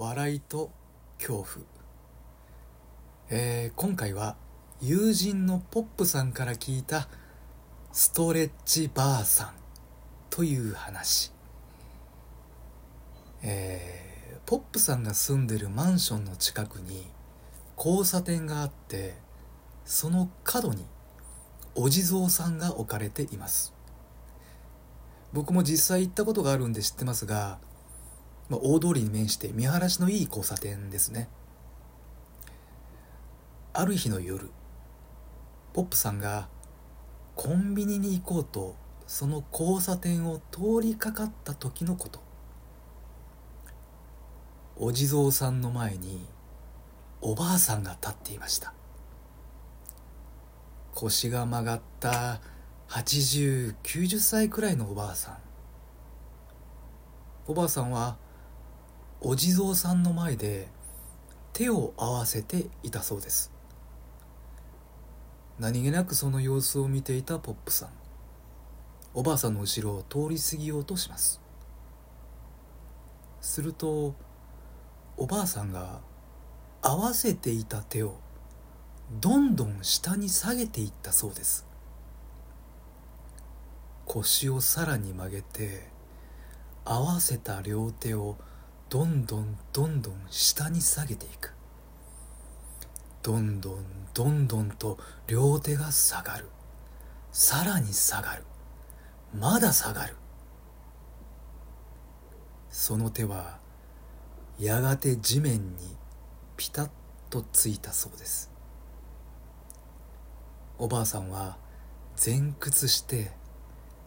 笑いと恐怖、えー今回は友人のポップさんから聞いたストレッチばあさんという話。えーポップさんが住んでるマンションの近くに交差点があってその角にお地蔵さんが置かれています。僕も実際行ったことがあるんで知ってますが、まあ、大通りに面して見晴らしのいい交差点ですね。ある日の夜ポップさんがコンビニに行こうとその交差点を通りかかった時のこと。お地蔵さんの前におばあさんが立っていました。腰が曲がった8090歳くらいのおばあさん。おばあさんはお地蔵さんの前で手を合わせていたそうです。何気なくその様子を見ていたポップさん。おばあさんの後ろを通り過ぎようとします。するとおばあさんが合わせていた手をどんどん下に下げていったそうです。腰をさらに曲げて合わせた両手をどんどんどんどん下に下げていく。どんどんどんどんと両手が下がる。さらに下がる。まだ下がる。その手はやがて地面にピタッとついたそうです。おばあさんは前屈して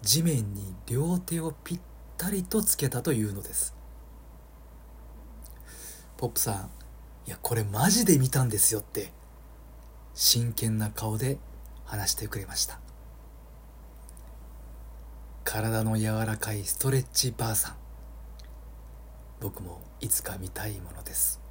地面に両手をぴったりとつけたというのです。ポップさんいやこれマジで見たんですよって真剣な顔で話してくれました。体の柔らかいストレッチばあさん。僕もいつか見たいものです。